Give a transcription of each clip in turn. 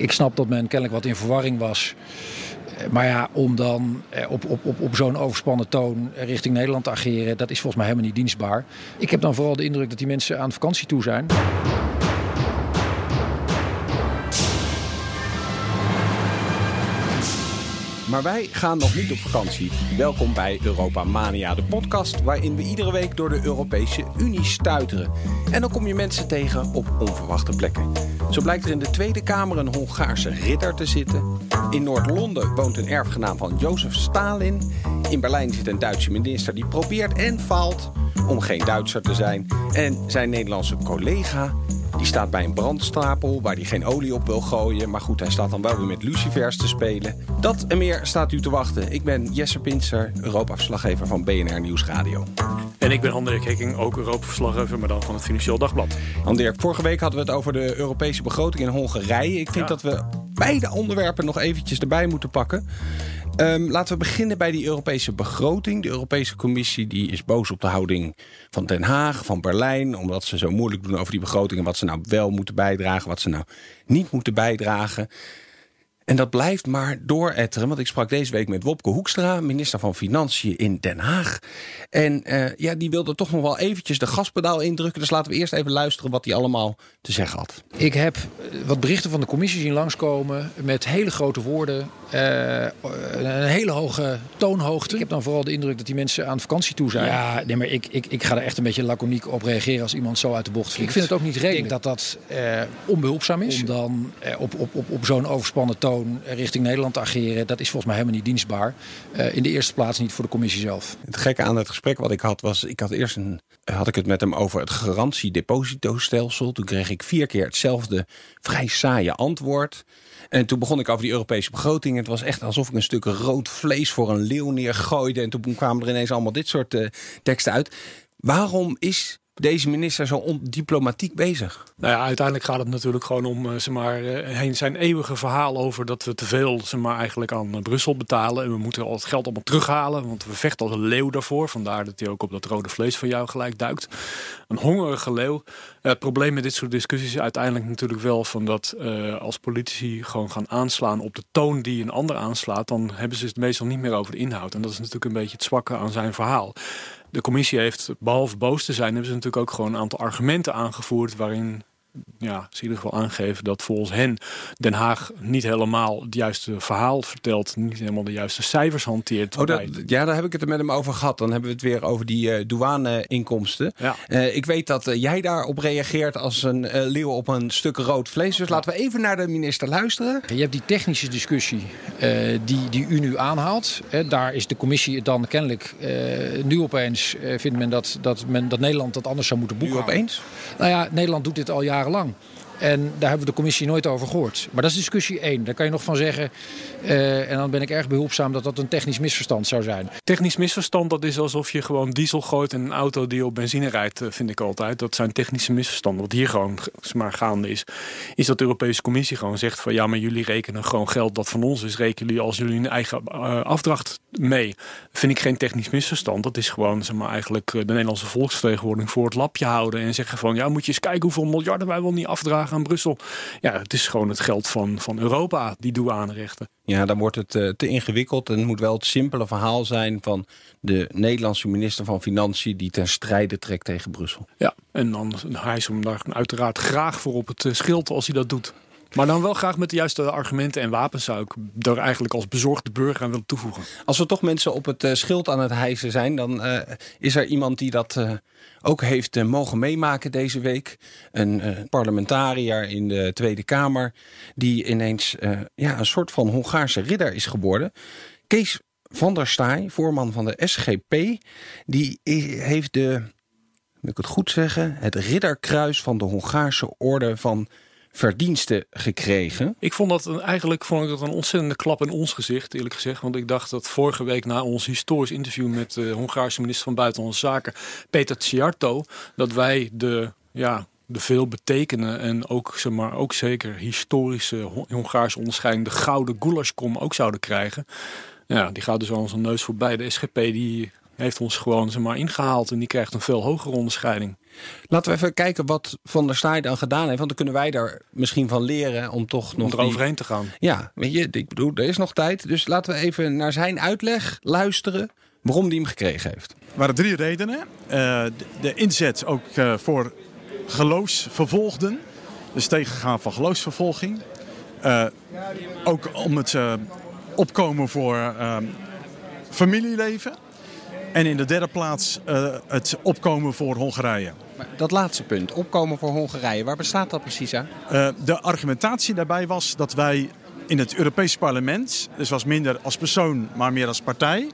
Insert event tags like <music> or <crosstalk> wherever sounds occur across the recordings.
Ik snap dat men kennelijk wat in verwarring was. Maar ja, om dan eh, op, op, op, op zo'n overspannen toon richting Nederland te ageren, dat is volgens mij helemaal niet dienstbaar. Ik heb dan vooral de indruk dat die mensen aan vakantie toe zijn. Maar wij gaan nog niet op vakantie. Welkom bij Europa Mania, de podcast waarin we iedere week door de Europese Unie stuiteren. En dan kom je mensen tegen op onverwachte plekken. Zo blijkt er in de Tweede Kamer een Hongaarse ridder te zitten. In Noord-Londen woont een erfgenaam van Jozef Stalin. In Berlijn zit een Duitse minister die probeert en faalt om geen Duitser te zijn. En zijn Nederlandse collega die staat bij een brandstapel waar hij geen olie op wil gooien. Maar goed, hij staat dan wel weer met lucifers te spelen. Dat en meer staat u te wachten. Ik ben Jesse Pinster, Europa-verslaggever van BNR Nieuwsradio. En ik ben André Hekking, ook Europa-verslaggever, maar dan van het Financieel Dagblad. Dirk, vorige week hadden we het over de Europese begroting in Hongarije. Ik vind Ja. dat we beide onderwerpen nog eventjes erbij moeten pakken. Ehm, laten we beginnen bij die Europese begroting. De Europese Commissie die is boos op de houding van Den Haag, van Berlijn... omdat ze zo moeilijk doen over die begroting... en wat ze nou wel moeten bijdragen, wat ze nou niet moeten bijdragen. En dat blijft maar dooretteren. Want ik sprak deze week met Wopke Hoekstra, minister van Financiën in Den Haag. En eh, ja, die wilde toch nog wel eventjes de gaspedaal indrukken. Dus laten we eerst even luisteren wat hij allemaal te zeggen had. Ik heb eh, wat berichten van de commissie zien langskomen met hele grote woorden, eh, een hele hoge toonhoogte. Ik heb dan vooral de indruk dat die mensen aan vakantie toe zijn. Ja, nee, maar ik, ik, ik ga er echt een beetje laconiek op reageren als iemand zo uit de bocht vliegt. Ik vind het ook niet redelijk. Ik denk dat dat eh, onbehulpzaam is. Om dan eh, op, op, op, op zo'n overspannen toon richting Nederland te ageren, dat is volgens mij helemaal niet dienstbaar. Eh, in de eerste plaats niet voor de commissie zelf. Het gekke aan het gesprek wat ik had was, ik had eerst een, had ik het met hem over het garantiedepositostelsel. Toen kreeg ik vier keer hetzelfde vrij saaie antwoord. En toen begon ik over die Europese begroting. Het was echt alsof ik een stuk rood vlees voor een leeuw neergooide. En toen kwamen er ineens allemaal dit soort eh, teksten uit. Waarom is deze minister zo ondiplomatiek bezig? Nou ja, uiteindelijk gaat het natuurlijk gewoon om eh, zeg maar, eh, heen zijn eeuwige verhaal over dat we te veel zeg maar, eigenlijk aan eh, Brussel betalen. En we moeten al het geld allemaal terughalen, want we vechten als een leeuw daarvoor. Vandaar dat hij ook op dat rode vlees van jou gelijk duikt. Een hongerige leeuw. Het probleem met dit soort discussies is uiteindelijk natuurlijk wel van dat als politici gewoon gaan aanslaan op de toon die een ander aanslaat, dan hebben ze het meestal niet meer over de inhoud. En dat is natuurlijk een beetje het zwakke aan zijn verhaal. De commissie heeft, behalve boos te zijn, hebben ze natuurlijk ook gewoon een aantal argumenten aangevoerd waarin ja, in ieder geval aangeven dat volgens hen Den Haag niet helemaal het juiste verhaal vertelt, niet helemaal de juiste cijfers hanteert. Oh, dat, ja, daar heb ik het er met hem over gehad. Dan hebben we het weer over die eh douane-inkomsten. Ja. Eh, ik weet dat eh, jij daarop reageert als een leeuw op een stuk rood vlees. Dus laten we even naar de minister luisteren. Je hebt die technische discussie eh, die, die u nu aanhaalt. Hè, daar is de commissie het dan kennelijk eh, nu opeens eh, vindt men dat, dat, men dat Nederland dat anders zou moeten Nu boekhouden. opeens. Nou ja, Nederland doet dit al jarenlang. En daar hebben we de commissie nooit over gehoord. Maar dat is discussie één. Daar kan je nog van zeggen. eh, en dan ben ik erg behulpzaam dat dat een technisch misverstand zou zijn. Technisch misverstand, dat is alsof je gewoon diesel gooit in een auto die op benzine rijdt, eh, vind ik altijd. Dat zijn technische misverstanden. Wat hier gewoon maar gaande is, is dat de Europese Commissie gewoon zegt van ja, maar jullie rekenen gewoon geld dat van ons is, rekenen jullie als jullie een eigen eh, afdracht mee. Vind ik geen technisch misverstand. Dat is gewoon zeg maar, eigenlijk de Nederlandse volksvertegenwoordiging voor het lapje houden en zeggen van ja, moet je eens kijken hoeveel miljarden wij wel niet afdragen aan Brussel. Ja, het is gewoon het geld van, van Europa, die douanerechten. Ja, dan wordt het eh, te ingewikkeld. En het moet wel het simpele verhaal zijn van de Nederlandse minister van Financiën die ten strijde trekt tegen Brussel. Ja, en dan hijsen we hem daar uiteraard graag voor op het eh, schild als hij dat doet. Maar dan wel graag met de juiste argumenten en wapens zou ik er eigenlijk als bezorgde burger aan willen toevoegen. Als we toch mensen op het eh, schild aan het hijsen zijn, dan eh, is er iemand die dat eh, ook heeft mogen meemaken deze week. Een parlementariër in de Tweede Kamer, die ineens ja, een soort van Hongaarse ridder is geworden. Kees van der Staaij, voorman van de SGP, die heeft de, moet ik het goed zeggen, het ridderkruis van de Hongaarse orde van verdiensten gekregen. Ik vond dat een, eigenlijk vond ik dat een ontzettende klap in ons gezicht, eerlijk gezegd. Want ik dacht dat vorige week na ons historisch interview met de Hongaarse minister van Buitenlandse Zaken, Peter Tsiarto, dat wij de, ja, de veel betekenen en ook, zeg maar, ook zeker historische Hon- Hongaarse onderscheiding, de gouden goulaschkom ook zouden krijgen. Ja, die gaat dus aan onze neus voorbij. De SGP die heeft ons gewoon zeg maar, ingehaald en die krijgt een veel hogere onderscheiding. Laten we even kijken wat Van der Staaij dan gedaan heeft. Want dan kunnen wij daar misschien van leren om toch nog... Om eroverheen te gaan. Ja, weet je, ik bedoel, er is nog tijd. Dus laten we even naar zijn uitleg luisteren waarom hij hem gekregen heeft. Er waren drie redenen. Uh, de, inzet ook uh, voor geloofsvervolgden. Dus tegengaan van geloofsvervolging. Uh, ook om het opkomen voor familieleven. En in de derde plaats het opkomen voor Hongarije. Maar dat laatste punt, opkomen voor Hongarije, waar bestaat dat precies aan? de argumentatie daarbij was dat wij in het Europese parlement, dus was minder als persoon, maar meer als partij,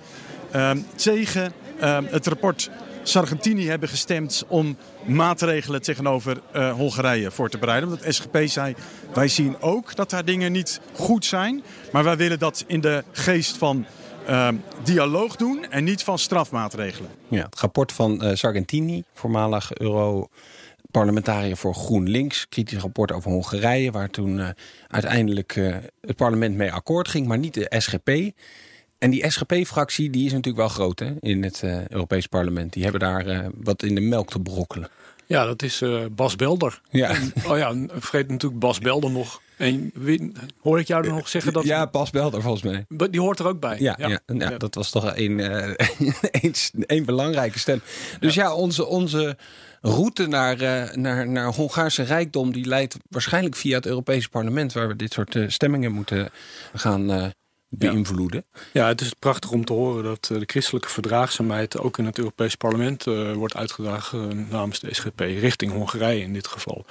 uh, tegen uh, het rapport Sargentini hebben gestemd om maatregelen tegenover uh, Hongarije voor te bereiden. Het SGP zei, wij zien ook dat daar dingen niet goed zijn. Maar wij willen dat in de geest van uh, dialoog doen en niet van strafmaatregelen. Ja, het rapport van uh, Sargentini, voormalig Euro-parlementariër voor GroenLinks. Kritisch rapport over Hongarije, waar toen uh, uiteindelijk het parlement mee akkoord ging, maar niet de SGP. En die SGP-fractie die is natuurlijk wel groot hè, in het uh, Europees Parlement. Die hebben daar uh, wat in de melk te brokkelen. Ja, dat is uh, Bas Belder. Ja. En, oh ja, vergeet natuurlijk Bas Belder nog. En wie, hoor ik jou er nog zeggen dat... Ja, Bas Belder volgens mij. Die hoort er ook bij. Ja, ja. ja, ja dat was toch een, <laughs> een, een, belangrijke stem. Dus ja, onze, onze route naar, naar, naar Hongaarse rijkdom... die leidt waarschijnlijk via het Europese parlement... waar we dit soort stemmingen moeten gaan beïnvloeden. Ja. het is prachtig om te horen dat eh, de christelijke verdraagzaamheid ook in het Europees Parlement uh, wordt uitgedragen eh, namens de SGP, richting Hongarije in dit geval.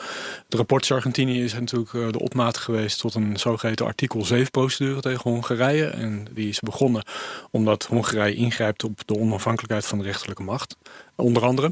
Het rapport Argentinië is natuurlijk uh, de opmaat geweest tot een zogeheten artikel 7 procedure tegen Hongarije. En die is begonnen omdat Hongarije ingrijpt op de onafhankelijkheid van de rechterlijke macht, onder andere.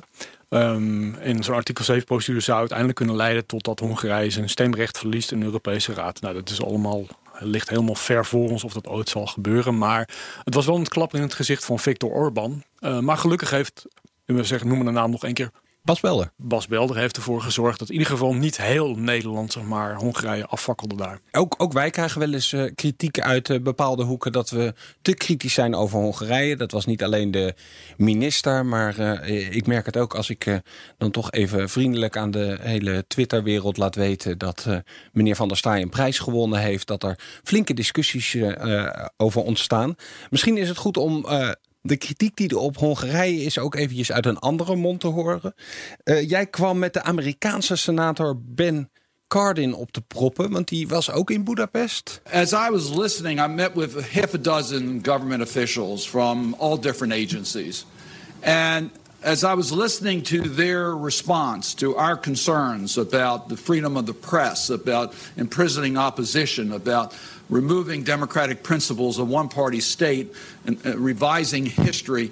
Um, en zo'n artikel 7 procedure zou uiteindelijk kunnen leiden tot dat Hongarije zijn stemrecht verliest in de Europese Raad. Nou, dat is allemaal ligt helemaal ver voor ons of dat ooit zal gebeuren. Maar het was wel een klap in het gezicht van Viktor Orban. Uh, maar gelukkig heeft, we zeggen, noemen de naam nog één keer, Bas Belder. Bas Belder heeft ervoor gezorgd dat in ieder geval niet heel Nederland, zeg maar, Hongarije afvakkelde daar. Ook, ook wij krijgen wel eens uh, kritiek uit uh, bepaalde hoeken dat we te kritisch zijn over Hongarije. Dat was niet alleen de minister, maar uh, ik merk het ook als ik dan toch even vriendelijk aan de hele Twitterwereld laat weten dat meneer Van der Staaij een prijs gewonnen heeft. Dat er flinke discussies over ontstaan. Misschien is het goed om de kritiek die er op Hongarije is ook eventjes uit een andere mond te horen. Uh, jij kwam met de Amerikaanse senator Ben Cardin op te proppen, want die was ook in Budapest. As I was listening, I met with half a dozen government officials from all different agencies. And as I was listening to their response to our concerns about the freedom of the press, about imprisoning opposition, about removing democratic principles of one party state and uh, revising history,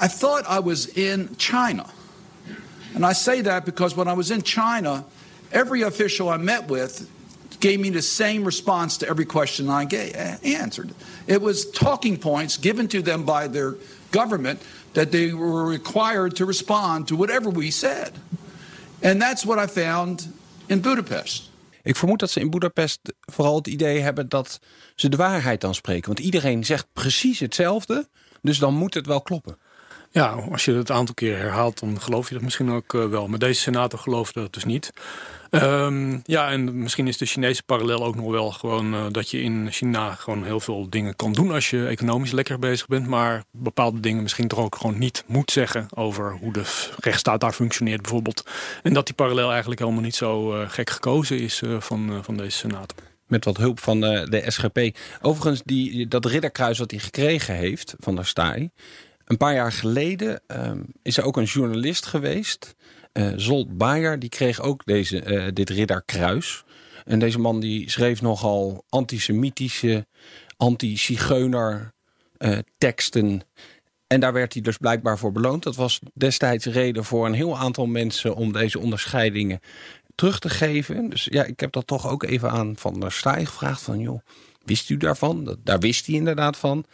I thought I was in China. And I say that because when I was in China, every official I met with gave me the same response to every question I gave, answered. It was talking points given to them by their government that they were required to respond to whatever we said. And that's what I found in Budapest. Ik vermoed dat ze in Budapest vooral het idee hebben dat ze de waarheid dan spreken. Want iedereen zegt precies hetzelfde, dus dan moet het wel kloppen. Ja, als je het aantal keer herhaalt, dan geloof je dat misschien ook uh, wel. Maar deze senator geloofde dat dus niet. Um, ja, en misschien is de Chinese parallel ook nog wel gewoon uh, dat je in China gewoon heel veel dingen kan doen als je economisch lekker bezig bent. Maar bepaalde dingen misschien toch ook gewoon niet moet zeggen over hoe de rechtsstaat daar functioneert bijvoorbeeld. En dat die parallel eigenlijk helemaal niet zo uh, gek gekozen is van, van deze senator met wat hulp van de SGP. Overigens, die, dat ridderkruis wat hij gekregen heeft van der Staaij... Een paar jaar geleden um, is er ook een journalist geweest, Zolt Bayer, die kreeg ook deze, uh, dit ridderkruis. En deze man die schreef nogal antisemitische, anti-zigeuner uh, teksten. En daar werd hij dus blijkbaar voor beloond. Dat was destijds reden voor een heel aantal mensen om deze onderscheidingen terug te geven. Dus ja, ik heb dat toch ook even aan Van der Staaij gevraagd van joh, wist u daarvan? Dat, daar wist hij inderdaad van.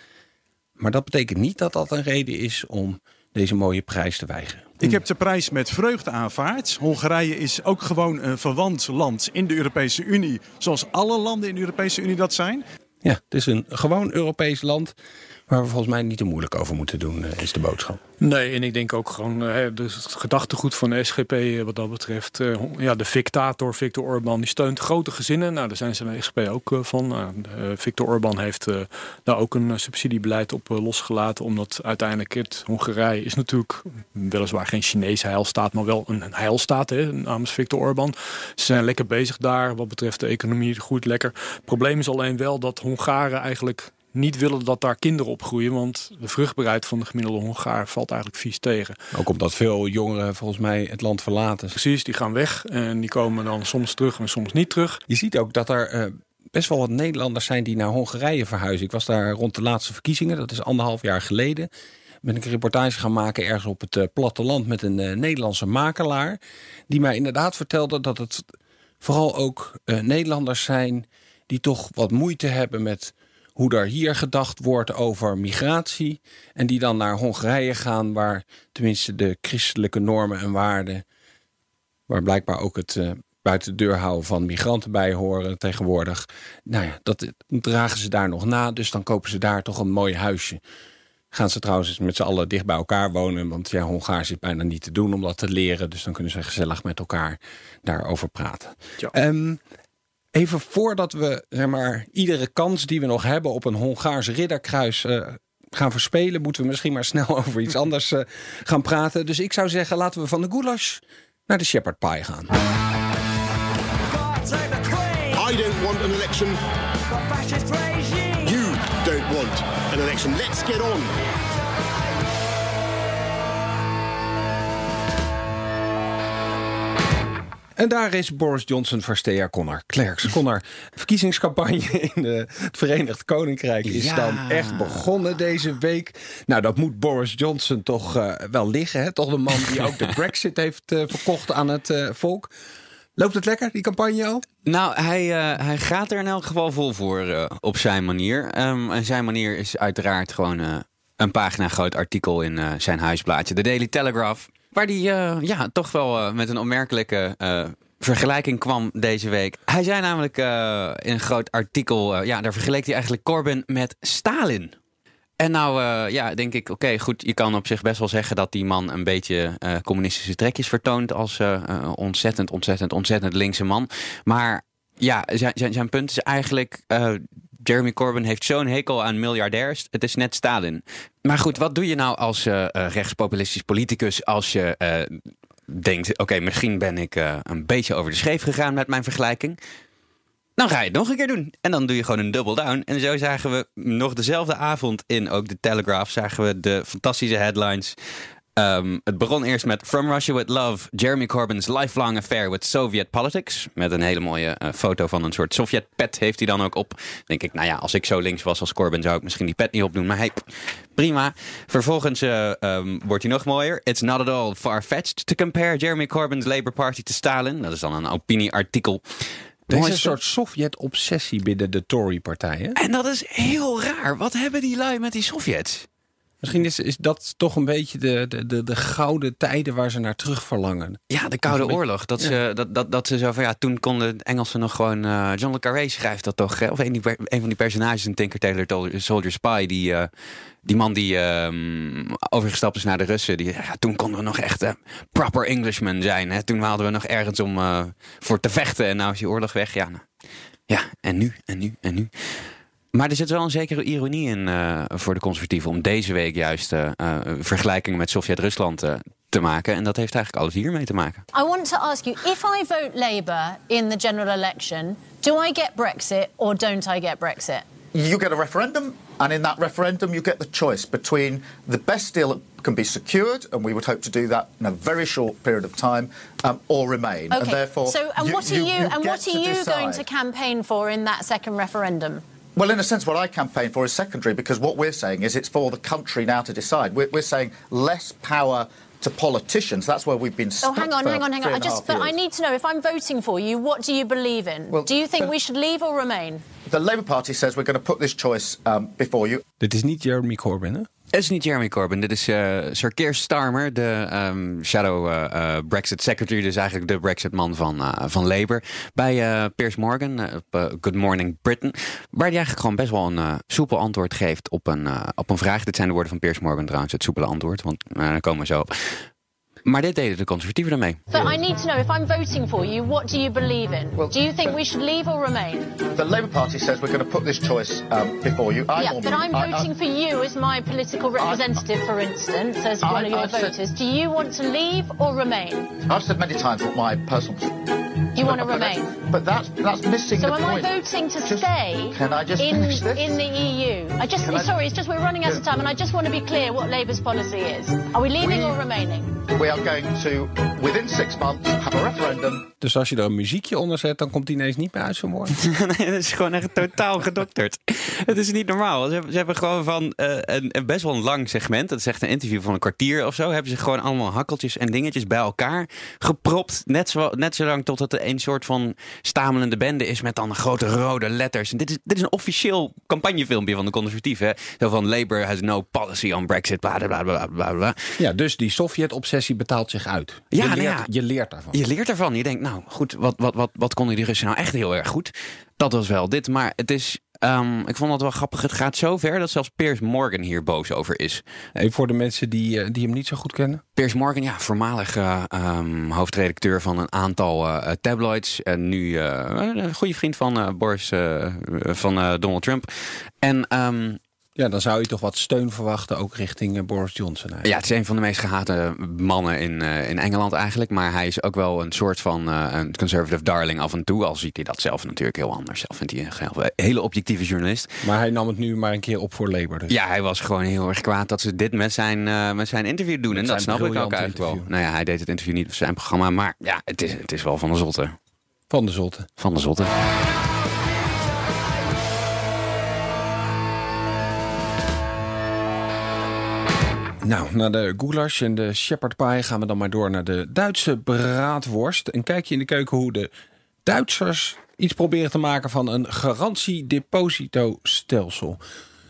Maar dat betekent niet dat dat een reden is om deze mooie prijs te weigeren. Ik heb de prijs met vreugde aanvaard. Hongarije is ook gewoon een verwant land in de Europese Unie, zoals alle landen in de Europese Unie dat zijn. Ja, het is een gewoon Europees land Waar we volgens mij niet te moeilijk over moeten doen, eh, is de boodschap. Nee, en ik denk ook gewoon uh, het gedachtegoed van de SGP uh, wat dat betreft. Ja, de dictator Viktor Orban die steunt grote gezinnen. Nou, daar zijn ze de SGP ook van. Nou, Viktor Orban heeft daar ook een subsidiebeleid op losgelaten. Omdat uiteindelijk het Hongarije is natuurlijk weliswaar geen Chinese heilstaat, maar wel een, heilstaat hè, namens Viktor Orban. Ze zijn lekker bezig daar wat betreft de economie. Groeit lekker. Het probleem is alleen wel dat Hongaren eigenlijk niet willen dat daar kinderen opgroeien. Want de vruchtbaarheid van de gemiddelde Hongaar valt eigenlijk vies tegen. Ook omdat veel jongeren volgens mij het land verlaten. Precies, die gaan weg en die komen dan soms terug en soms niet terug. Je ziet ook dat er... Uh, best wel wat Nederlanders zijn die naar Hongarije verhuizen. Ik was daar rond de laatste verkiezingen, dat is anderhalf jaar geleden. Ben ik een reportage gaan maken ergens op het uh, platteland met een uh, Nederlandse makelaar. Die mij inderdaad vertelde dat het vooral ook Nederlanders zijn die toch wat moeite hebben met hoe daar hier gedacht wordt over migratie. En die dan naar Hongarije gaan, waar tenminste de christelijke normen en waarden, waar blijkbaar ook het uh, buiten de deur houden van migranten bij horen tegenwoordig. Nou ja, dat dragen ze daar nog na, dus dan kopen ze daar toch een mooi huisje. Gaan ze trouwens met z'n allen dicht bij elkaar wonen. Want ja, Hongaars is bijna niet te doen om dat te leren. Dus dan kunnen ze gezellig met elkaar daarover praten. Ja. Ehm, Even voordat we zeg maar, iedere kans die we nog hebben op een Hongaars ridderkruis uh, gaan verspelen, moeten we misschien maar snel <laughs> over iets anders uh, gaan praten. Dus ik zou zeggen, laten we van de goulash naar de shepherd pie gaan. I don't want an election. You don't want an election. Let's get on. En daar is Boris Johnson Verstea Connor Klerks. Connor, verkiezingscampagne <laughs> in het Verenigd Koninkrijk is dan echt begonnen deze week. Nou, dat moet Boris Johnson toch uh, wel liggen. Hè? Toch de man die ook de <laughs> Brexit heeft uh, verkocht aan het uh, volk. Loopt het lekker, die campagne al? Nou, hij, uh, hij gaat er in elk geval vol voor uh, op zijn manier. Um, en zijn manier is uiteraard gewoon uh, een pagina groot artikel in zijn huisblaadje. De Daily Telegraph. Waar die uh, ja, toch wel uh, met een opmerkelijke uh, vergelijking kwam deze week. Hij zei namelijk in een groot artikel, ja, daar vergeleek hij eigenlijk Corbyn met Stalin. En nou, ja, denk ik, oké, goed, je kan op zich best wel zeggen dat die man een beetje communistische trekjes vertoont als ontzettend, ontzettend, ontzettend linkse man. Maar ja, zijn, zijn, zijn punt is eigenlijk Jeremy Corbyn heeft zo'n hekel aan miljardairs. Het is net Stalin. Maar goed, wat doe je nou als uh, rechtspopulistisch politicus als je uh, denkt: oké, misschien ben ik een beetje over de scheef gegaan met mijn vergelijking. Dan ga je het nog een keer doen. En dan doe je gewoon een double down. En zo zagen we nog dezelfde avond in ook de Telegraph. Zagen we de fantastische headlines. Um, het begon eerst met From Russia with Love, Jeremy Corbyn's lifelong affair with Soviet politics. Met een hele mooie uh, foto van een soort Sovjet-pet heeft hij dan ook op. denk ik, nou ja, als ik zo links was als Corbyn zou ik misschien die pet niet opdoen. Maar hey, prima. Vervolgens uh, um, wordt hij nog mooier. It's not at all far-fetched to compare Jeremy Corbyn's Labour Party to Stalin. Dat is dan een opinieartikel. Er is een soort Sovjet-obsessie binnen de Tory-partijen. En dat is heel raar. Wat hebben die lui met die Sovjets? Misschien is, is dat toch een beetje de, de, de, de gouden tijden waar ze naar terug verlangen. Ja, de Koude Oorlog. Dat, ze, dat, dat, dat ze zo van ja, toen konden Engelsen nog gewoon. Uh, John le Carré schrijft dat toch. Of een, een van die personages in Tinker Tailor Soldier Spy. Die, uh, die man die uh, overgestapt is naar de Russen. Die, ja, toen konden we nog echt uh, proper Englishmen zijn. Hè? Toen hadden we nog ergens om voor te vechten. En nou is die oorlog weg. Ja, nou. ja, en nu, en nu, en nu. Maar er zit wel een zekere ironie in uh, voor de conservatieven om deze week juist uh, vergelijkingen met Sovjet-Rusland te maken. En dat heeft eigenlijk alles hiermee te maken. I want to ask you, if I vote Labour in the general election, do I get Brexit or don't I get Brexit? You get a referendum, and in that referendum, you get the choice between the best deal that can be secured, and we would hope to do that in a very short period of time, um, or remain. Okay. And therefore, so, and you, what are you, you, you and what are you decide. going to campaign for in that second referendum? Well, in a sense, what I campaign for is secondary because what we're saying is it's for the country now to decide. We're, we're saying less power to politicians. That's where we've been stuck. Oh, hang on, hang on, hang on. I just, but I need to know if I'm voting for you, what do you believe in? Well, do you think the, we should leave or remain? The Labour Party says we're going to put this choice um, before you. Dit is niet Jeremy Corbyn, hè? Het is niet Jeremy Corbyn, dit is uh, Sir Keir Starmer, de um, shadow uh, uh, Brexit secretary, dus eigenlijk de Brexit-man van, van Labour. Bij Piers Morgan op Good Morning Britain, waar hij eigenlijk gewoon best wel een soepel antwoord geeft op een, op een vraag. Dit zijn de woorden van Piers Morgan trouwens, het soepele antwoord, want daar komen we zo op. Maar dit deden de conservatieven ermee. So I need to know if I'm voting for you, what do you believe in? Well, do you think we should leave or remain? The Labour Party says we're going to put this choice um, before you. I'm yeah, but I'm voting I, for you as my political representative, I, for instance, as I, one of your I've voters. Said, do you want to leave or remain? I've said many times what my personal you want to remain? But that's that's missing so the am point. I voting to just, stay can I just in, this? in the EU? I just can sorry, I, it's just we're running out yeah. of time and I just want to be clear what Labour's policy is. Are we leaving we, or remaining? We are going to within six months have a referendum. Dus als je er een muziekje onder zet, dan komt hij ineens niet meer uit zijn woord. <laughs> nee, dat is gewoon echt totaal gedokterd. <laughs> het is niet normaal. Ze hebben, ze hebben gewoon van uh, een, een, best wel een lang segment, dat is echt een interview van een kwartier of zo, hebben ze gewoon allemaal hakkeltjes en dingetjes bij elkaar gepropt. Net zo, net zo lang tot het een soort van stamelende bende is met dan grote rode letters. En dit is, dit is een officieel campagnefilmpje van de conservatieven. Zo van Labour has no policy on Brexit, bla bla bla bla bla. Ja, dus die Sovjet-obsessie betaalt zich uit. Je, ja, leert, nou ja, je leert daarvan. Je leert daarvan. Je denkt, nou goed, wat, wat, wat, wat konden die Russen nou echt heel erg goed? Dat was wel dit. Maar het is Um, ik vond het wel grappig. Het gaat zo ver dat zelfs Piers Morgan hier boos over is. Even voor de mensen die, uh, die hem niet zo goed kennen. Piers Morgan, ja, voormalig uh, um, hoofdredacteur van een aantal uh, tabloids. En nu een goede vriend van Boris, van Donald Trump. En um, ja, dan zou je toch wat steun verwachten, ook richting uh, Boris Johnson. Eigenlijk. Ja, het is een van de meest gehate mannen in, uh, in Engeland eigenlijk. Maar hij is ook wel een soort van uh, een conservative darling af en toe. Al ziet hij dat zelf natuurlijk heel anders. Zelf vindt hij een hele objectieve journalist. Maar hij nam het nu maar een keer op voor Labour. Dus. Ja, hij was gewoon heel erg kwaad dat ze dit met zijn, met zijn interview doen. Met en dat snap ik ook eigenlijk wel. Nou ja, hij deed het interview niet op zijn programma. Maar ja, het is, het is wel van de zotte. Van de zotte. Van de zotte. Nou, na de goulash en de shepherd pie gaan we dan maar door naar de Duitse braadworst. Een kijkje in de keuken hoe de Duitsers iets proberen te maken van een garantiedepositostelsel.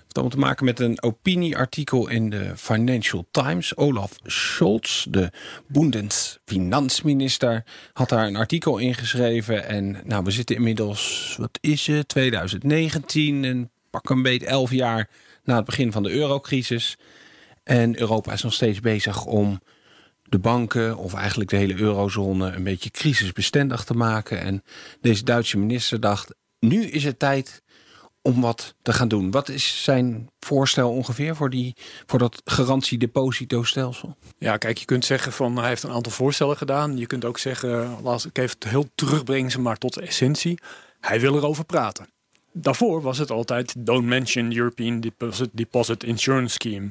Het allemaal te maken met een opinieartikel in de Financial Times. Olaf Scholz, de Bundesfinanzminister, had daar een artikel in geschreven. En nou, we zitten inmiddels, wat is het, 2019, en pak een beetje elf jaar na het begin van de eurocrisis. En Europa is nog steeds bezig om de banken, of eigenlijk de hele eurozone, een beetje crisisbestendig te maken. En deze Duitse minister dacht: nu is het tijd om wat te gaan doen. Wat is zijn voorstel ongeveer voor, die, voor dat garantiedepositostelsel? Ja, kijk, je kunt zeggen van hij heeft een aantal voorstellen gedaan. Je kunt ook zeggen, laat ik even heel terugbrengen ze maar tot de essentie. Hij wil erover praten. Daarvoor was het altijd don't mention European Deposit, Deposit Insurance Scheme.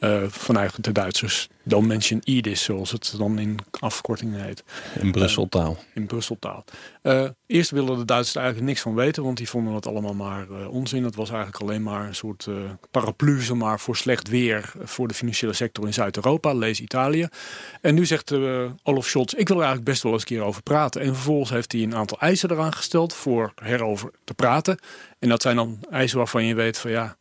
Uh, vanuit de Duitsers. Don't mention EDIS, zoals het dan in afkorting heet. In Brusseltaal. Uh, in Brusseltaal. Uh, eerst wilden de Duitsers eigenlijk niks van weten, want die vonden het allemaal maar onzin. Het was eigenlijk alleen maar een soort paraplu maar, voor slecht weer voor de financiële sector in Zuid-Europa, lees Italië. En nu zegt Olaf Scholz, ik wil er eigenlijk best wel eens een keer over praten. En vervolgens heeft hij een aantal eisen eraan gesteld voor erover te praten. En dat zijn dan eisen waarvan je weet van ja,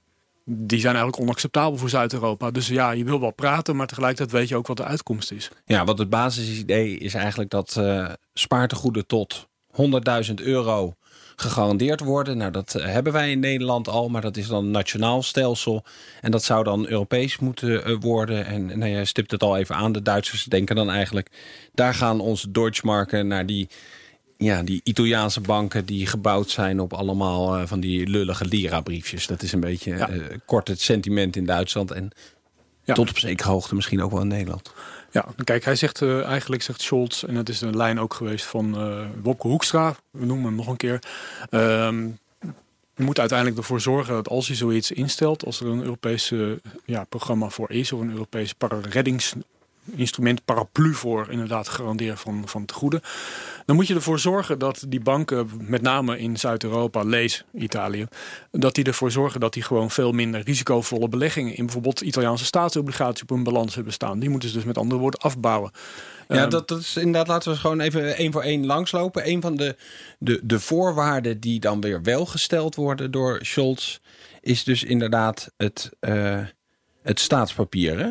die zijn eigenlijk onacceptabel voor Zuid-Europa. Dus ja, je wil wel praten, maar tegelijkertijd weet je ook wat de uitkomst is. Ja, wat het basisidee is eigenlijk dat uh, spaartegoeden tot 100.000 euro gegarandeerd worden. Nou, dat eh, hebben wij in Nederland al, maar dat is dan een nationaal stelsel. En dat zou dan Europees moeten eh, worden. En nou, je stipt het al even aan, de Duitsers denken dan eigenlijk... daar gaan onze Deutschmarken naar die ja, die Italiaanse banken die gebouwd zijn op allemaal uh, van die lullige lira-briefjes. Dat is een beetje ja. uh, kort het sentiment in Duitsland. En ja. tot op zekere hoogte misschien ook wel in Nederland. Ja, kijk, hij zegt uh, eigenlijk, zegt Scholz, en dat is een lijn ook geweest van Wopke Hoekstra, we noemen hem nog een keer. Ehm, je moet uiteindelijk ervoor zorgen dat als je zoiets instelt, als er een Europese ja, programma voor is, of een Europese reddings instrument paraplu voor inderdaad garanderen van, van het goede. Dan moet je ervoor zorgen dat die banken, met name in Zuid-Europa, lees Italië, dat die ervoor zorgen dat die gewoon veel minder risicovolle beleggingen in bijvoorbeeld Italiaanse staatsobligaties op hun balans hebben staan. Die moeten ze dus met andere woorden afbouwen. Ja, ehm, dat, dat is inderdaad, laten we gewoon even één voor één langslopen. Een van de, de, de voorwaarden die dan weer wel gesteld worden door Scholz, is dus inderdaad het. Uh, het staatspapier. Hè?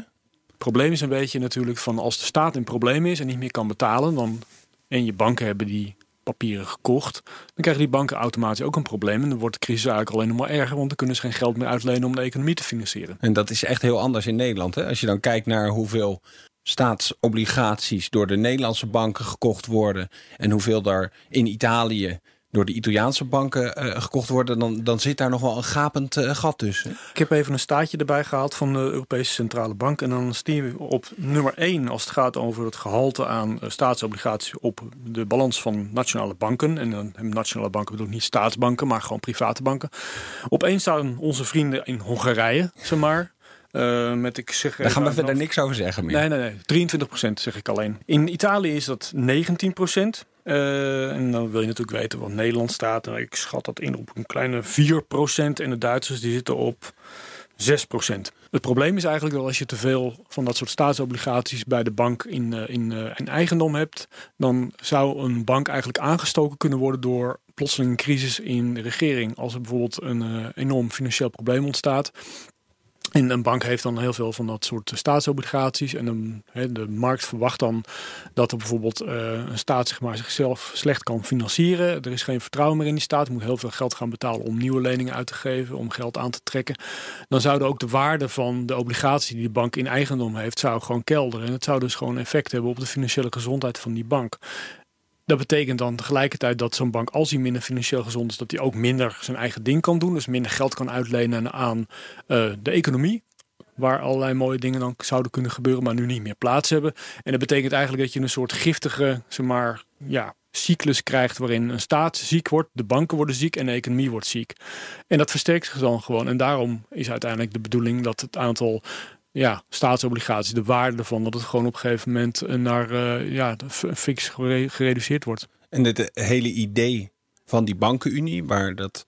Probleem is een beetje natuurlijk van als de staat in probleem is en niet meer kan betalen, dan en je banken hebben die papieren gekocht, dan krijgen die banken automatisch ook een probleem. En dan wordt de crisis eigenlijk alleen nog maar erger, want dan kunnen ze geen geld meer uitlenen om de economie te financieren. En dat is echt heel anders in Nederland. Hè? Als je dan kijkt naar hoeveel staatsobligaties door de Nederlandse banken gekocht worden en hoeveel daar in Italië door de Italiaanse banken uh, gekocht worden, dan, dan zit daar nog wel een gapend uh, gat tussen. Ik heb even een staatje erbij gehaald van de Europese Centrale Bank. En dan zie je op nummer 1 als het gaat over het gehalte aan uh, staatsobligaties op de balans van nationale banken. En dan nationale banken bedoel niet staatsbanken, maar gewoon private banken. Op één staan onze vrienden in Hongarije, zeg maar. Uh, met, ik zeg, Daar gaan we verder niks over zeggen meer. Nee, nee, nee. 23 procent zeg ik alleen. In Italië is dat 19 procent. Uh, en dan wil je natuurlijk weten wat Nederland staat. En ik schat dat in op een kleine 4%. En de Duitsers die zitten op 6%. Het probleem is eigenlijk dat als je te veel van dat soort staatsobligaties bij de bank in, uh, in, uh, in eigendom hebt, dan zou een bank eigenlijk aangestoken kunnen worden door plotseling een crisis in de regering. Als er bijvoorbeeld een enorm financieel probleem ontstaat, en een bank heeft dan heel veel van dat soort staatsobligaties. En de markt verwacht dan dat er bijvoorbeeld uh, een staat zeg maar, zichzelf slecht kan financieren. Er is geen vertrouwen meer in die staat. Moet heel veel geld gaan betalen om nieuwe leningen uit te geven, om geld aan te trekken. Dan zouden ook de waarde van de obligatie die de bank in eigendom heeft, zou gewoon kelderen. En het zou dus gewoon effect hebben op de financiële gezondheid van die bank. Dat betekent dan tegelijkertijd dat zo'n bank, als hij minder financieel gezond is, dat hij ook minder zijn eigen ding kan doen. Dus minder geld kan uitlenen aan uh, de economie. Waar allerlei mooie dingen dan zouden kunnen gebeuren, maar nu niet meer plaats hebben. En dat betekent eigenlijk dat je een soort giftige, zeg maar, ja, cyclus krijgt waarin een staat ziek wordt, de banken worden ziek en de economie wordt ziek. En dat versterkt zich dan gewoon. En daarom is uiteindelijk de bedoeling dat het aantal ja, staatsobligaties, de waarde ervan, dat het gewoon op een gegeven moment naar uh, ja, fix gereduceerd wordt. En het hele idee van die bankenunie, waar dat,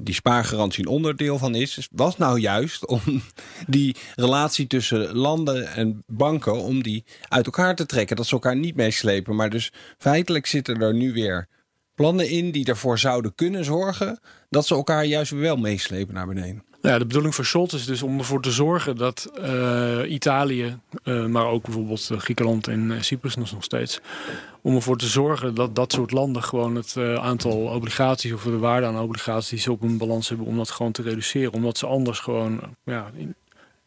die spaargarantie een onderdeel van is, was nou juist om <laughs> die relatie tussen landen en banken, om die uit elkaar te trekken. Dat ze elkaar niet meeslepen. Maar dus feitelijk zitten er nu weer plannen in die ervoor zouden kunnen zorgen dat ze elkaar juist wel meeslepen naar beneden. Ja, de bedoeling van Scholz is dus om ervoor te zorgen dat uh, Italië, uh, maar ook bijvoorbeeld Griekenland en Cyprus nog steeds, om ervoor te zorgen dat dat soort landen gewoon het aantal obligaties of de waarde aan obligaties op een balans hebben om dat gewoon te reduceren. Omdat ze anders gewoon, ja,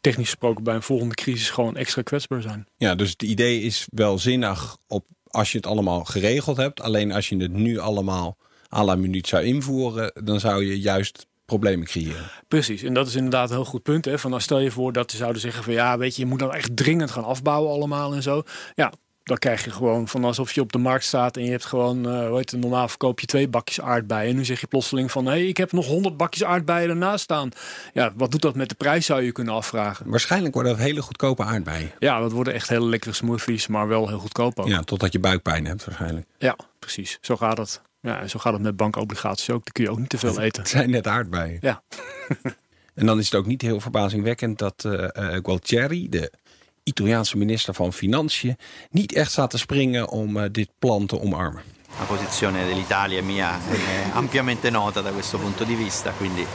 technisch gesproken bij een volgende crisis gewoon extra kwetsbaar zijn. Ja, dus het idee is wel zinnig op als je het allemaal geregeld hebt. Alleen als je het nu allemaal à la minuut zou invoeren, dan zou je juist problemen creëren. Precies, en dat is inderdaad een heel goed punt. Hè? Van dan stel je voor dat ze zouden zeggen van ja, weet je, je moet dan echt dringend gaan afbouwen allemaal en zo. Ja, dan krijg je gewoon van alsof je op de markt staat en je hebt gewoon, uh, hoe heet het, normaal verkoop je twee bakjes aardbeien. En nu zeg je plotseling van, hé, hey, ik heb nog honderd bakjes aardbeien ernaast staan. Ja, wat doet dat met de prijs, zou je kunnen afvragen. Waarschijnlijk worden dat hele goedkope aardbeien. Ja, dat worden echt hele lekkere smoothies, maar wel heel goedkoop ook. Ja, totdat je buikpijn hebt waarschijnlijk. Ja, precies. Zo gaat het. Ja, en zo gaat het met bankobligaties ook. Dan kun je ook niet te veel <laughs> eten. Het zijn net aardbeien. Ja. <laughs> en dan is het ook niet heel verbazingwekkend dat uh, uh, Gualtieri, de Italiaanse minister van Financiën, niet echt staat te springen om uh, dit plan te omarmen. La posizione dell'Italia mia è ampiamente nota da questo punto di vista, quindi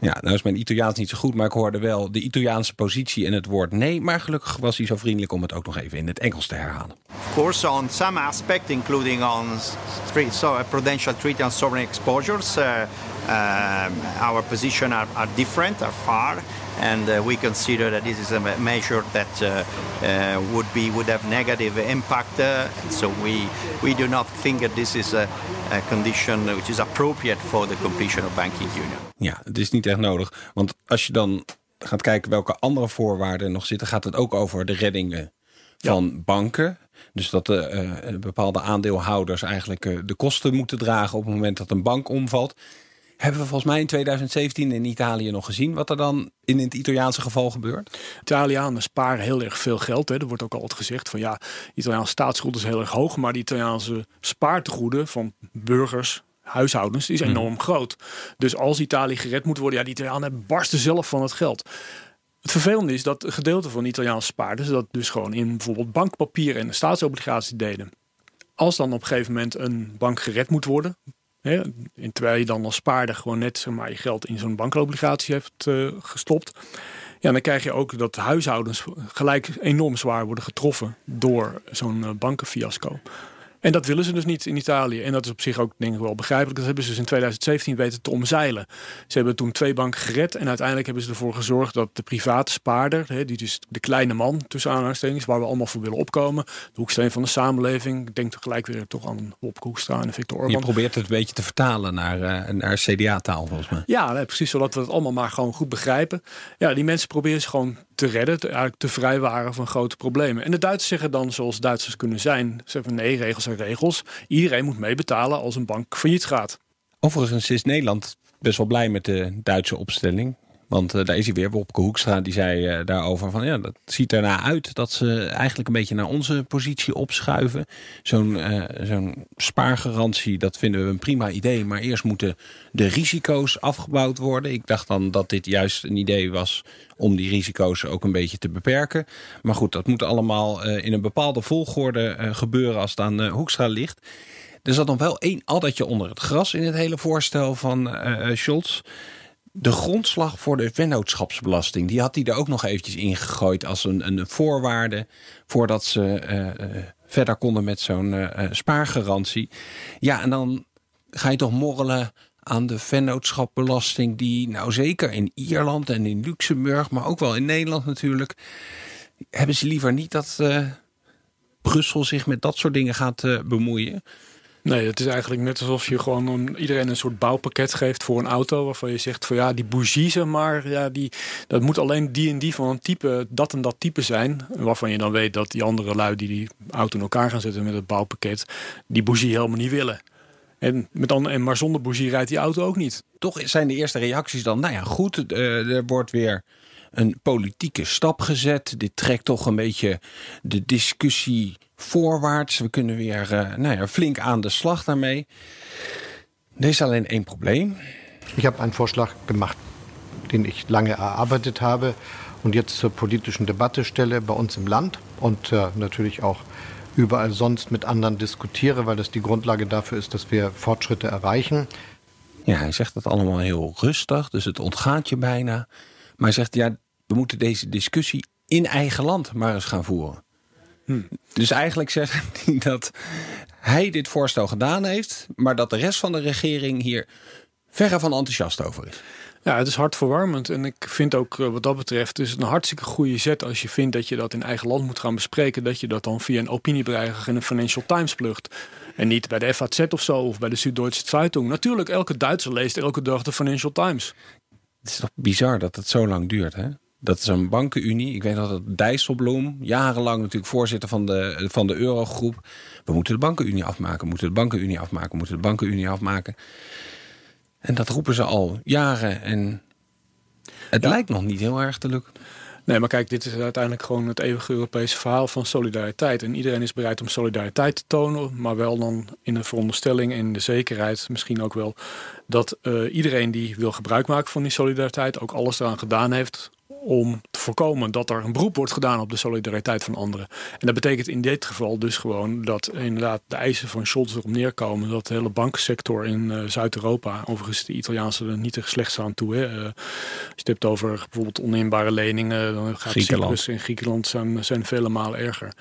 ja, nou is mijn Italiaans niet zo goed, maar ik hoorde wel de Italiaanse positie en het woord nee. Maar gelukkig was hij zo vriendelijk om het ook nog even in het Engels te herhalen. Of course, on some aspect, including on so a prudential treaty on sovereign exposures, uh, uh, our position are, are different, are far. And uh, we consider that this is a measure that uh, uh, would be would have negative impact. so we we do not think that this is a, a, condition which is appropriate for the completion of banking union. Ja, het is niet echt nodig, want als je dan gaat kijken welke andere voorwaarden nog zitten, gaat het ook over de reddingen van ja. banken. Dus dat de uh, bepaalde aandeelhouders eigenlijk uh, de kosten moeten dragen op het moment dat een bank omvalt. Hebben we volgens mij in 2017 in Italië nog gezien wat er dan in het Italiaanse geval gebeurt? Italianen sparen heel erg veel geld. Hè. Er wordt ook altijd gezegd van ja, Italiaanse staatsschuld is heel erg hoog, maar de Italiaanse spaartegoeden van burgers, huishoudens, die is Mhm. enorm groot. Dus als Italië gered moet worden, ja, die Italianen barsten zelf van het geld. Het vervelende is dat een gedeelte van Italiaanse spaarders dat dus gewoon in bijvoorbeeld bankpapier en staatsobligaties deden. Als dan op een gegeven moment een bank gered moet worden, hè, terwijl je dan als spaarder gewoon net zeg maar, je geld in zo'n bankobligatie heeft uh, gestopt, Ja, dan krijg je ook dat huishoudens gelijk enorm zwaar worden getroffen door zo'n bankenfiasco. En dat willen ze dus niet in Italië. En dat is op zich ook denk ik wel begrijpelijk. Dat hebben ze dus in 2017 weten te omzeilen. Ze hebben toen twee banken gered. En uiteindelijk hebben ze ervoor gezorgd dat de private spaarder, hè, die dus de kleine man tussen aanhalingstekens, waar we allemaal voor willen opkomen, de hoeksteen van de samenleving. Ik denk tegelijk weer toch aan Bob Koekstra en Victor Orban. Je probeert het een beetje te vertalen naar, uh, naar CDA-taal volgens mij. Ja, nee, precies. Zodat we het allemaal maar gewoon goed begrijpen. Ja, die mensen proberen ze gewoon te redden, te, eigenlijk te vrijwaren van grote problemen. En de Duitsers zeggen dan, zoals Duitsers kunnen zijn, ze zeggen nee, regels regels. Iedereen moet meebetalen als een bank failliet gaat. Overigens is Nederland best wel blij met de Duitse opstelling. Want uh, daar is hij weer, Wopke Hoekstra, die zei uh, daarover van ja, dat ziet ernaar uit dat ze eigenlijk een beetje naar onze positie opschuiven. Zo'n uh, zo'n spaargarantie, dat vinden we een prima idee. Maar eerst moeten de risico's afgebouwd worden. Ik dacht dan dat dit juist een idee was om die risico's ook een beetje te beperken. Maar goed, dat moet allemaal in een bepaalde volgorde gebeuren als het aan Hoekstra ligt. Er zat nog wel één addertje onder het gras in het hele voorstel van Scholz de grondslag voor de vennootschapsbelasting, die had hij er ook nog eventjes ingegooid als een, een voorwaarde voordat ze uh, verder konden met zo'n uh, spaargarantie. Ja, en dan ga je toch morrelen aan de vennootschapsbelasting die nou zeker in Ierland en in Luxemburg, maar ook wel in Nederland natuurlijk, hebben ze liever niet dat Brussel zich met dat soort dingen gaat bemoeien. Nee, het is eigenlijk net alsof je gewoon een, iedereen een soort bouwpakket geeft voor een auto. Waarvan je zegt van ja, die bougie maar, ja, die, dat moet alleen die en die van een type, dat en dat type zijn. Waarvan je dan weet dat die andere lui die die auto in elkaar gaan zetten met het bouwpakket, die bougie helemaal niet willen. En, met dan, en maar zonder bougie rijdt die auto ook niet. Toch zijn de eerste reacties dan, nou ja, goed, uh, er wordt weer een politieke stap gezet. Dit trekt toch een beetje de discussie voorwaarts. We kunnen weer uh, nou ja, flink aan de slag daarmee. Er ist alleen één Problem. Ich habe einen Vorschlag gemacht, den ich lange erarbeitet habe und jetzt zur politischen Debatte stelle bei uns im Land und äh, natürlich auch überall sonst mit anderen diskutiere, weil das die Grundlage dafür ist, dass wir Fortschritte erreichen. Ja, hij zegt dat allemaal heel rustig, dus het ontgaat je bijna. Maar hij zegt, ja, we moeten deze discussie in eigen land maar eens gaan voeren. Hmm. Dus eigenlijk zegt hij <laughs> dat hij dit voorstel gedaan heeft, maar dat de rest van de regering hier verre van enthousiast over is. Ja, het is hartverwarmend. En ik vind ook wat dat betreft is het een hartstikke goede zet als je vindt dat je dat in eigen land moet gaan bespreken. Dat je dat dan via een opiniebreiger in een Financial Times plucht. En niet bij de FAZ of zo of bij de Süddeutsche Zeitung. Natuurlijk, elke Duitser leest elke dag de Financial Times. Het is toch bizar dat het zo lang duurt, hè? Dat is een bankenunie. Ik weet dat het Dijsselbloem, jarenlang natuurlijk voorzitter van de, van de Eurogroep. We moeten de bankenunie afmaken, we moeten de bankenunie afmaken, we moeten de bankenunie afmaken. En dat roepen ze al jaren en het lijkt nog niet heel erg te lukken. Nee, maar kijk, dit is uiteindelijk gewoon het eeuwige Europese verhaal van solidariteit. En iedereen is bereid om solidariteit te tonen, maar wel dan in de veronderstelling en de zekerheid misschien ook wel dat uh, iedereen die wil gebruik maken van die solidariteit ook alles eraan gedaan heeft om te voorkomen dat er een beroep wordt gedaan op de solidariteit van anderen. En dat betekent in dit geval dus gewoon dat inderdaad de eisen van Scholz erop neerkomen dat de hele bankensector in uh, Zuid-Europa, overigens de Italiaanse er niet te slecht aan toe. Hè. Uh, als je het hebt over bijvoorbeeld oninbare leningen, dan gaat Griekenland. Cyprus en Griekenland zijn, zijn vele malen erger.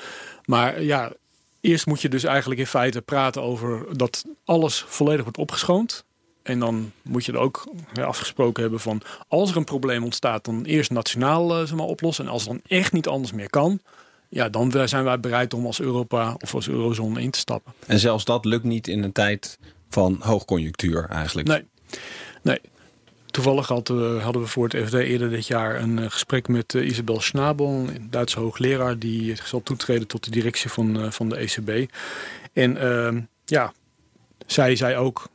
Maar ja, eerst moet je dus eigenlijk in feite praten over dat alles volledig wordt opgeschoond. En dan moet je er ook afgesproken hebben van als er een probleem ontstaat, dan eerst nationaal uh, zeg maar, oplossen. En als het dan echt niet anders meer kan, ja, dan zijn wij bereid om als Europa of als eurozone in te stappen. En zelfs dat lukt niet in een tijd van hoogconjunctuur eigenlijk. Nee, nee. Toevallig hadden we, hadden we voor het FD eerder dit jaar een uh, gesprek met uh, Isabel Schnabel, een Duitse hoogleraar, die zal toetreden tot de directie van, van de ECB. En ehm, ja, zij zei ook,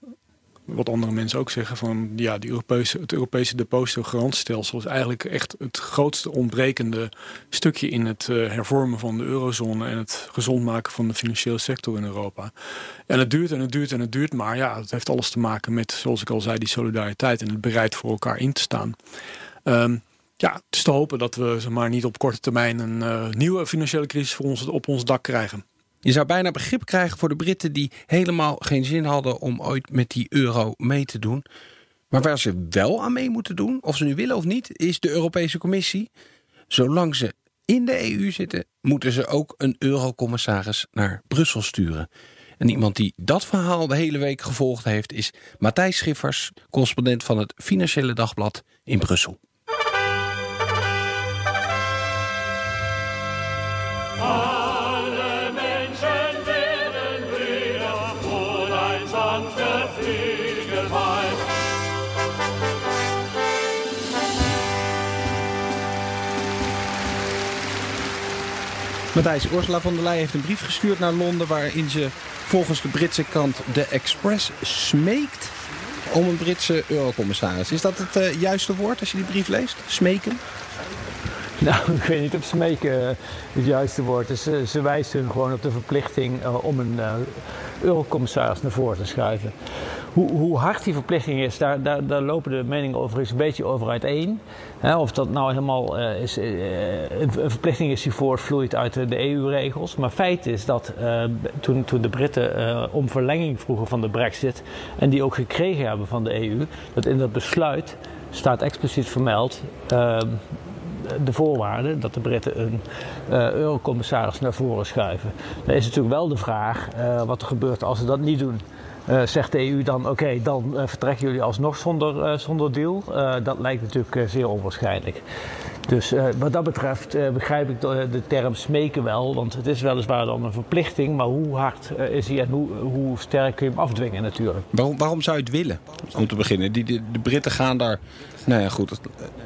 wat andere mensen ook zeggen van ja, die Europese, het Europese depositogarantiestelsel is eigenlijk echt het grootste ontbrekende stukje in het uh, hervormen van de eurozone en het gezond maken van de financiële sector in Europa. En het duurt en het duurt en het duurt, maar ja, het heeft alles te maken met, zoals ik al zei, die solidariteit en het bereid voor elkaar in te staan. Um, ja, het is te hopen dat we zeg niet op korte termijn een uh, nieuwe financiële crisis voor ons, op ons dak krijgen. Je zou bijna begrip krijgen voor de Britten die helemaal geen zin hadden om ooit met die euro mee te doen. Maar waar ze wel aan mee moeten doen, of ze nu willen of niet, is de Europese Commissie. Zolang ze in de EU zitten, moeten ze ook een eurocommissaris naar Brussel sturen. En iemand die dat verhaal de hele week gevolgd heeft, is Matthijs Schiffers, correspondent van het Financiële Dagblad in Brussel. Matthijs, Ursula von der Leyen heeft een brief gestuurd naar Londen waarin ze volgens de Britse krant The Express smeekt om een Britse eurocommissaris. Is dat het eh, juiste woord als je die brief leest? Smeken? <laughs> Nou, ik weet niet of smeken eh, het juiste woord is. Ze, ze wijst hun gewoon op de verplichting eh, om een eurocommissaris naar voren te schuiven. Hoe, hoe, hard die verplichting is, daar, daar, daar, lopen de meningen overigens een beetje over uiteen. He, of dat nou helemaal uh, is, uh, een, verplichting is die voortvloeit uit de, EU-regels. Maar feit is dat uh, toen, toen, de Britten om verlenging vroegen van de brexit... en die ook gekregen hebben van de EU... dat in dat besluit staat expliciet vermeld de voorwaarde dat de Britten een eurocommissaris naar voren schuiven. Dan is natuurlijk wel de vraag wat er gebeurt als ze dat niet doen. Uh, zegt de EU dan, oké, dan vertrekken jullie alsnog zonder, zonder deal? dat lijkt natuurlijk zeer onwaarschijnlijk. Dus uh, wat dat betreft uh, begrijp ik de, term smeken wel, want het is weliswaar dan een verplichting, maar hoe hard uh, is hij en hoe, hoe, sterk kun je hem afdwingen natuurlijk. Waarom, waarom zou je het willen, om te beginnen? Die, de, de Britten gaan daar, nou ja goed,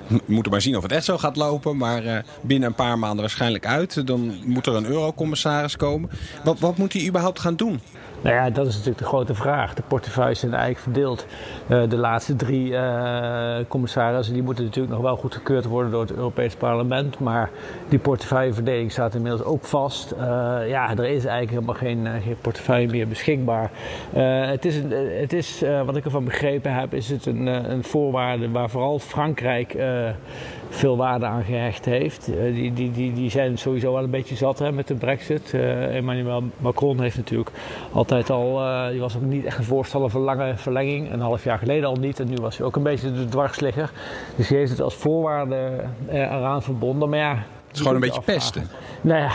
we moeten maar zien of het echt zo gaat lopen, maar binnen een paar maanden waarschijnlijk uit. Dan moet er een eurocommissaris komen. Wat, wat moet hij überhaupt gaan doen? Nou ja, dat is natuurlijk de grote vraag. De portefeuilles zijn eigenlijk verdeeld. Uh, de laatste drie commissarissen die moeten natuurlijk nog wel goedgekeurd worden door het Europees Parlement. Maar die portefeuilleverdeling staat inmiddels ook vast. Ja, er is eigenlijk helemaal geen, portefeuille meer beschikbaar. het is, het is wat ik ervan begrepen heb, is het een, een voorwaarde waar vooral Frankrijk veel waarde aan gehecht heeft. Uh, die, die, die, die zijn sowieso wel een beetje zat hè, met de brexit. Uh, Emmanuel Macron heeft natuurlijk altijd al, uh, die was ook niet echt een voorstander van lange verlenging. Een half jaar geleden al niet en nu was hij ook een beetje de dwarsligger. Dus hij heeft het als voorwaarde eraan verbonden. Maar ja, is gewoon een beetje afvragen. pesten. Nou ja,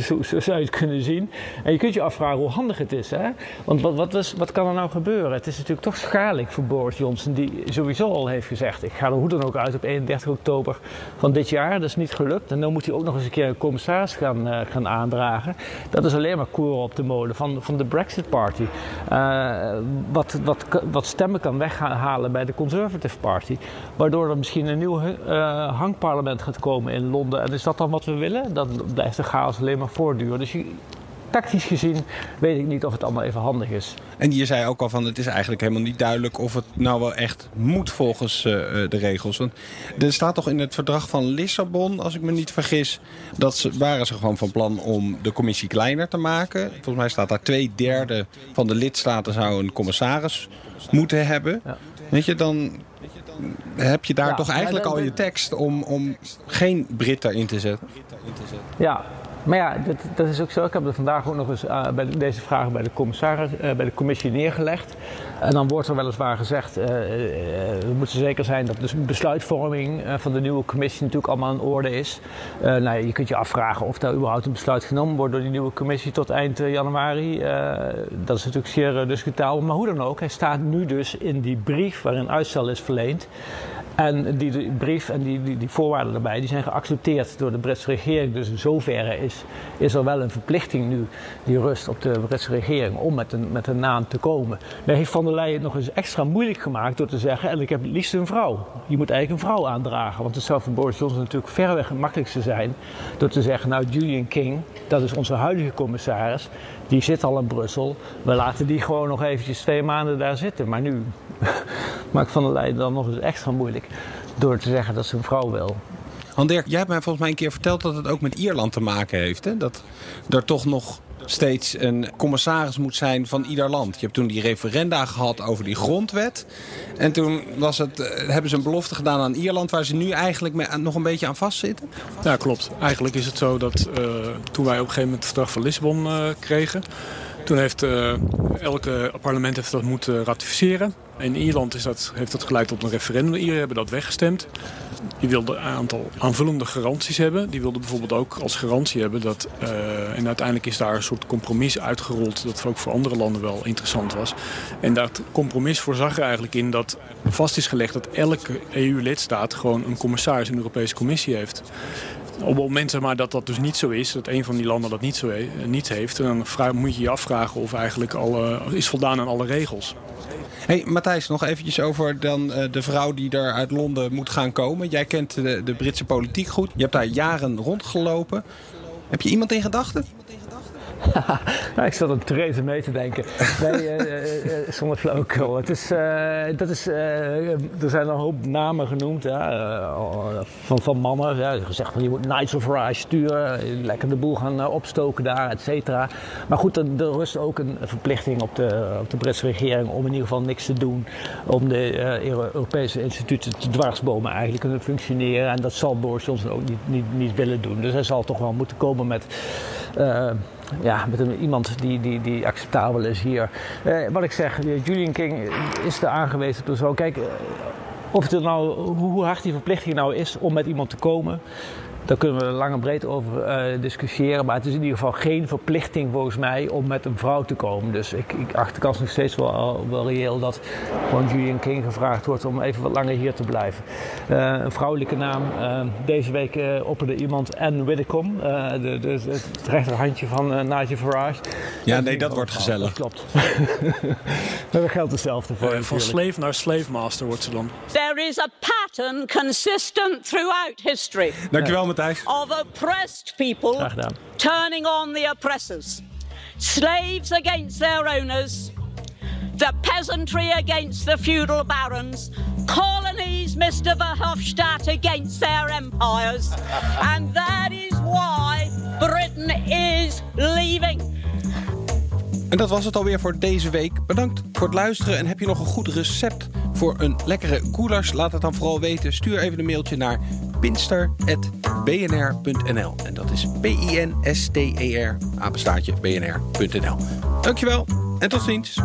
zo, zo, zou je het kunnen zien. En je kunt je afvragen hoe handig het is. Hè? Want wat, wat, is, wat kan er nou gebeuren? Het is natuurlijk toch schadelijk voor Boris Johnson, die sowieso al heeft gezegd: ik ga er hoe dan ook uit op 31 oktober van dit jaar. Dat is niet gelukt. En dan moet hij ook nog eens een keer een commissaris gaan, uh, gaan aandragen. Dat is alleen maar koren op de molen van, van de Brexit Party. Uh, wat, wat, wat stemmen kan weghalen bij de Conservative Party. Waardoor er misschien een nieuw uh, hangparlement gaat komen in Londen. En is dat dan wat we willen? Dat, blijft de chaos alleen maar voortduren. Dus je, tactisch gezien weet ik niet of het allemaal even handig is. En je zei ook al van het is eigenlijk helemaal niet duidelijk of het nou wel echt moet volgens uh, de regels. Want er staat toch in het verdrag van Lissabon, als ik me niet vergis, dat ze, waren ze gewoon van plan om de commissie kleiner te maken. Volgens mij staat daar twee derde van de lidstaten zou een commissaris moeten hebben. Ja. Weet je, dan heb je daar ja, toch eigenlijk al je tekst om, om geen Brit daarin te zetten? Ja, maar ja, dat, dat, is ook zo. Ik heb er vandaag ook nog eens uh, bij deze vragen bij de commissaris, uh, bij de commissie neergelegd. En dan wordt er weliswaar gezegd, uh, we moeten zeker zijn dat de besluitvorming van de nieuwe commissie natuurlijk allemaal in orde is. nou, je kunt je afvragen of daar überhaupt een besluit genomen wordt door die nieuwe commissie tot eind januari. dat is natuurlijk zeer discutabel. Maar hoe dan ook, hij staat nu dus in die brief waarin uitstel is verleend. En die, brief en die, die, die, voorwaarden daarbij, die zijn geaccepteerd door de Britse regering. Dus in zoverre is, is er wel een verplichting nu die rust op de Britse regering om met een, met een naam te komen. Daar heeft Van der Leyen het nog eens extra moeilijk gemaakt door te zeggen, en ik heb het liefst een vrouw. Je moet eigenlijk een vrouw aandragen. Want het zou voor Boris Johnson natuurlijk verreweg het makkelijkste zijn door te zeggen, nou Julian King, dat is onze huidige commissaris, die zit al in Brussel. We laten die gewoon nog eventjes twee maanden daar zitten. Maar nu maakt Van der Leyen dan nog eens extra moeilijk door te zeggen dat ze een vrouw wil. Han-Dirk, jij hebt mij volgens mij een keer verteld dat het ook met Ierland te maken heeft. Hè? Dat er toch nog steeds een commissaris moet zijn van ieder land. Je hebt toen die referenda gehad over die grondwet. En toen was het, eh, hebben ze een belofte gedaan aan Ierland... waar ze nu eigenlijk nog een beetje aan vastzitten. Ja, klopt. Eigenlijk is het zo dat uh, toen wij op een gegeven moment het verdrag van Lissabon uh, kregen... Toen heeft uh, elke parlement heeft dat moeten ratificeren. In Ierland is dat, heeft dat geleid tot een referendum. Ieren hebben dat weggestemd. Die wilden een aantal aanvullende garanties hebben. Die wilden bijvoorbeeld ook als garantie hebben dat... Uh, en uiteindelijk is daar een soort compromis uitgerold... dat ook voor andere landen wel interessant was. En dat compromis voorzag er eigenlijk in dat vast is gelegd... dat elke EU-lidstaat gewoon een commissaris in de Europese Commissie heeft. Op het moment maar, dat dat dus niet zo is, dat een van die landen dat niet, zo niet heeft... dan moet je je afvragen of eigenlijk alle, is voldaan aan alle regels. Hey, Matthijs, nog eventjes over dan, uh, de vrouw die er uit Londen moet gaan komen. Jij kent de, de Britse politiek goed. Je hebt daar jaren rondgelopen. Heb je iemand in gedachten? <laughs> nou, ik zat aan Therese mee te denken. Nee, uh, uh, zonder flauwekul. Het dat is, er zijn een hoop namen genoemd ja, van, van mannen. Ja, gezegd van je moet Nigel Farage sturen, lekker de boel gaan opstoken daar, et cetera. Maar goed, er, rust ook een verplichting op de, op de Britse regering om in ieder geval niks te doen. Om de Europese instituten te dwarsbomen eigenlijk kunnen functioneren. En dat zal Boris Johnson ook niet, niet, niet willen doen. Dus hij zal toch wel moeten komen met ja, met een, iemand die, die, die acceptabel is hier. Eh, wat ik zeg, Julian King is de aangewezen persoon. Kijk, of het nou, hoe hard die verplichting nou is om met iemand te komen. Daar kunnen we lang en breed over uh, discussiëren. Maar het is in ieder geval geen verplichting volgens mij om met een vrouw te komen. Dus ik, ik acht de kans nog steeds wel, wel reëel dat gewoon Julian King gevraagd wordt om even wat langer hier te blijven. Uh, een vrouwelijke naam. Uh, deze week opperde iemand Anne Widdecombe, de, de, het rechterhandje van Nigel Farage. Ja, nee, dat wordt gezellig. Dat klopt. <laughs> maar dat geldt hetzelfde voor. van slave naar slave master wordt ze dan. There is a pattern consistent throughout history. Dankjewel, Matthijs. Of oppressed people turning on the oppressors. Slaves against their owners. The peasantry against the feudal barons. Colonies, Mr. Verhofstadt, against their empires. and that is why Britain is leaving. En dat was het alweer voor deze week. Bedankt voor het luisteren. En heb je nog een goed recept voor een lekkere goulash? Laat het dan vooral weten. Stuur even een mailtje naar pinster.bnr.nl. En dat is P-I-N-S-T-E-R, apenstaartje, bnr.nl. Dankjewel en tot ziens.